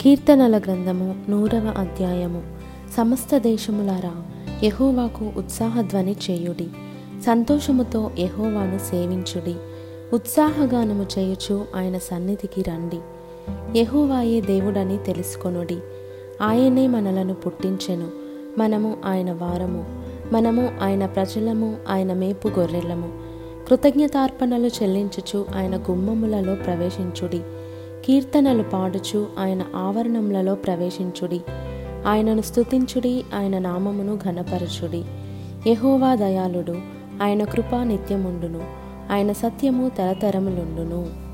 కీర్తనల గ్రంథము నూరవ అధ్యాయము. సమస్త దేశములారా యహోవాకు ఉత్సాహధ్వని చేయుడి. సంతోషముతో యహోవాను సేవించుడి. ఉత్సాహగానము చేయుచు ఆయన సన్నిధికి రండి. యహోవాయే దేవుడని తెలుసుకొనుడి. ఆయనే మనలను పుట్టించెను. మనము ఆయన వారము. మనము ఆయన ప్రజలము ఆయన మేపు గొర్రెలము. కృతజ్ఞతార్పణలు చెల్లించుచు ఆయన గుమ్మములలో ప్రవేశించుడి. కీర్తనలు పాడుచు ఆయన ఆవరణములలో ప్రవేశించుడి. ఆయనను స్తుతించుడి ఆయన నామమును ఘనపరచుడి. యహోవా దయాళుడు ఆయన కృపా నిత్యముండును. ఆయన సత్యము తరతరములుండును.